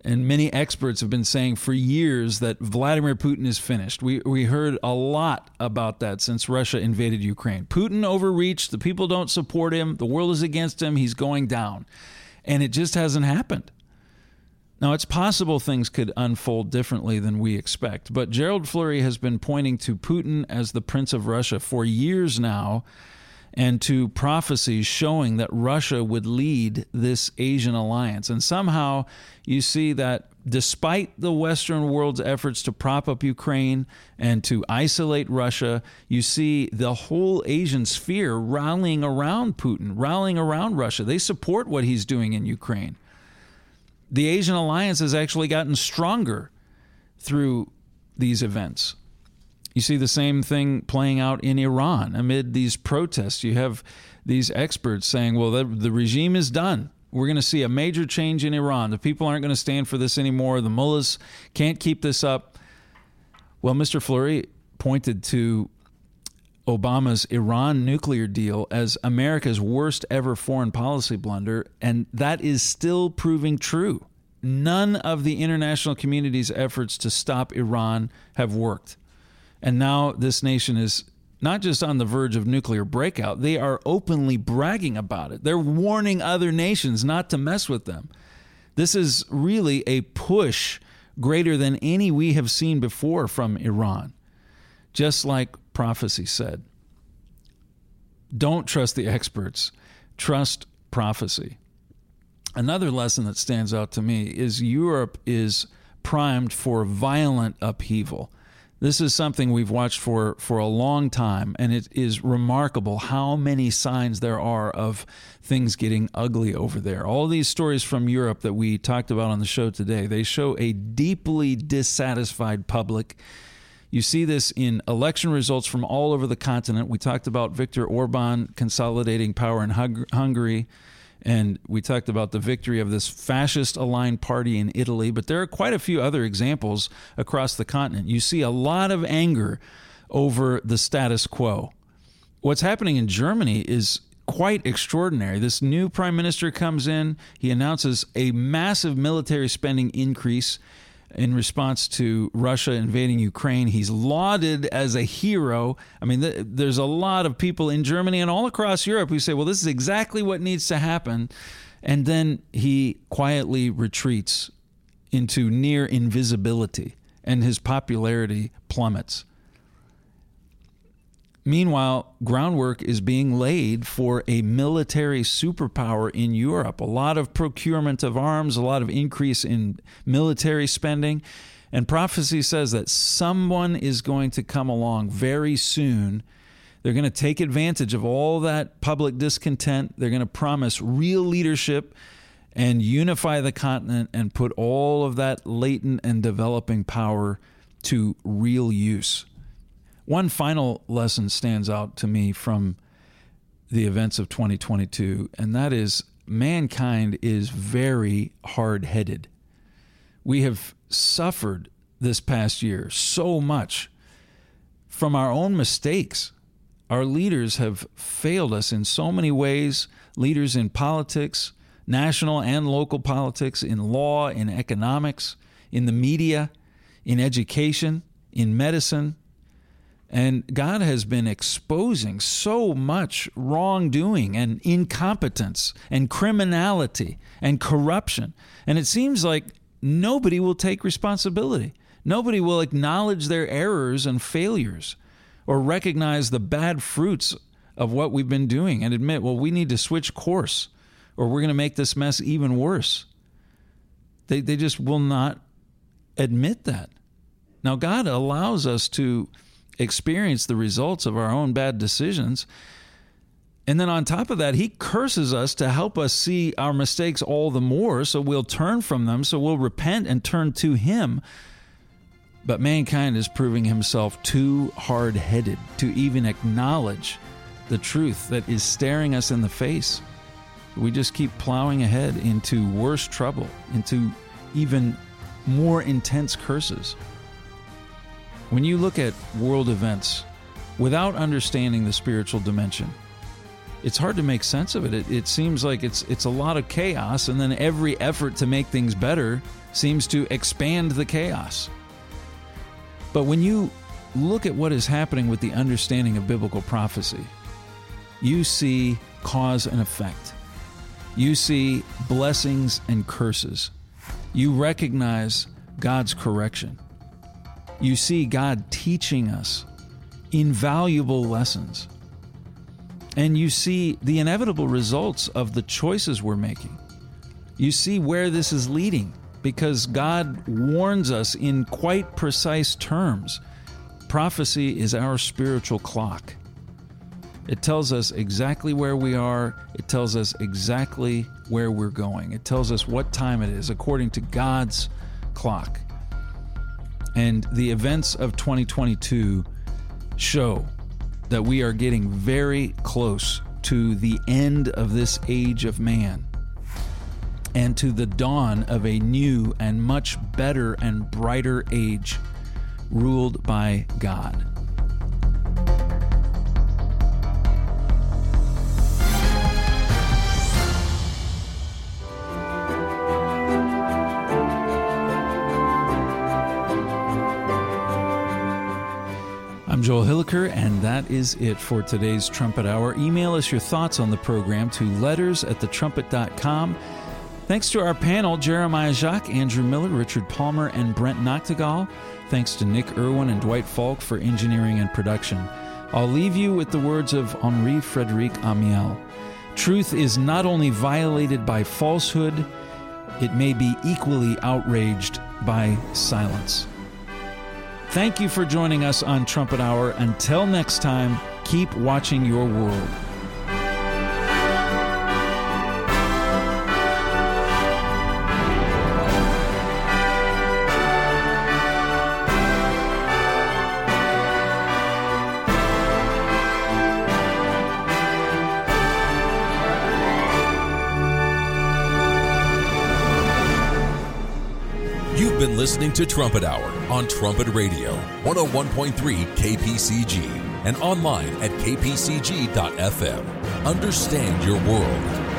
And many experts have been saying for years that Vladimir Putin is finished. We, we heard a lot about that since Russia invaded Ukraine. Putin overreached. The people don't support him. The world is against him. He's going down. And it just hasn't happened. Now, it's possible things could unfold differently than we expect, but Gerald Flurry has been pointing to Putin as the Prince of Russia for years now and to prophecies showing that Russia would lead this Asian alliance. And somehow you see that despite the Western world's efforts to prop up Ukraine and to isolate Russia, you see the whole Asian sphere rallying around Putin, rallying around Russia. They support what he's doing in Ukraine. The Asian alliance has actually gotten stronger through these events. You see the same thing playing out in Iran amid these protests. You have these experts saying, well, the, the regime is done. We're going to see a major change in Iran. The people aren't going to stand for this anymore. The mullahs can't keep this up. Well, Mr. Flurry pointed to Obama's Iran nuclear deal as America's worst ever foreign policy blunder, and that is still proving true. None of the international community's efforts to stop Iran have worked. And now this nation is not just on the verge of nuclear breakout, they are openly bragging about it. They're warning other nations not to mess with them. This is really a push greater than any we have seen before from Iran, just like prophecy said. Don't trust the experts, trust prophecy. Another lesson that stands out to me is Europe is primed for violent upheaval. This is something we've watched for, for a long time, and it is remarkable how many signs there are of things getting ugly over there. All these stories from Europe that we talked about on the show today, they show a deeply dissatisfied public. You see this in election results from all over the continent. We talked about Viktor Orban consolidating power in Hungary. And we talked about the victory of this fascist aligned party in Italy, but there are quite a few other examples across the continent. You see a lot of anger over the status quo. What's happening in Germany is quite extraordinary. This new prime minister comes in, he announces a massive military spending increase in response to Russia invading Ukraine. He's lauded as a hero. I mean, th- there's a lot of people in Germany and all across Europe who say, well, this is exactly what needs to happen. And then he quietly retreats into near invisibility, and his popularity plummets. Meanwhile, groundwork is being laid for a military superpower in Europe. A lot of procurement of arms, a lot of increase in military spending. And prophecy says that someone is going to come along very soon. They're going to take advantage of all that public discontent. They're going to promise real leadership and unify the continent and put all of that latent and developing power to real use. One final lesson stands out to me from the events of 2022, and that is mankind is very hard headed. We have suffered this past year so much from our own mistakes. Our leaders have failed us in so many ways leaders in politics, national and local politics, in law, in economics, in the media, in education, in medicine. And God has been exposing so much wrongdoing and incompetence and criminality and corruption. And it seems like nobody will take responsibility. Nobody will acknowledge their errors and failures or recognize the bad fruits of what we've been doing and admit, well, we need to switch course or we're going to make this mess even worse. They, they just will not admit that. Now, God allows us to experience the results of our own bad decisions. And then on top of that, he curses us to help us see our mistakes all the more so we'll turn from them, so we'll repent and turn to him. But mankind is proving himself too hard headed to even acknowledge the truth that is staring us in the face. We just keep plowing ahead into worse trouble, into even more intense curses. When you look at world events without understanding the spiritual dimension, it's hard to make sense of it. it. It seems like it's it's a lot of chaos, and then every effort to make things better seems to expand the chaos. But when you look at what is happening with the understanding of biblical prophecy, you see cause and effect. You see blessings and curses. You recognize God's correction you see God teaching us invaluable lessons. And you see the inevitable results of the choices we're making. You see where this is leading because God warns us in quite precise terms. Prophecy is our spiritual clock. It tells us exactly where we are, it tells us exactly where we're going, it tells us what time it is according to God's clock. And the events of 2022 show that we are getting very close to the end of this age of man and to the dawn of a new and much better and brighter age ruled by God. I'm Joel Hilliker, and that is it for today's Trumpet Hour. Email us your thoughts on the program to letters at thetrumpet.com. Thanks to our panel, Jeremiah Jacques, Andrew Miller, Richard Palmer, and Brent Nagtegaal. Thanks to Nick Irwin and Dwight Falk for engineering and production. I'll leave you with the words of Henri Frederic Amiel. Truth is not only violated by falsehood, it may be equally outraged by silence. Thank you for joining us on Trumpet Hour. Until next time, keep watching your world. Listening to Trumpet Hour on Trumpet Radio, 101.3 KPCG, and online at kpcg.fm. Understand your world.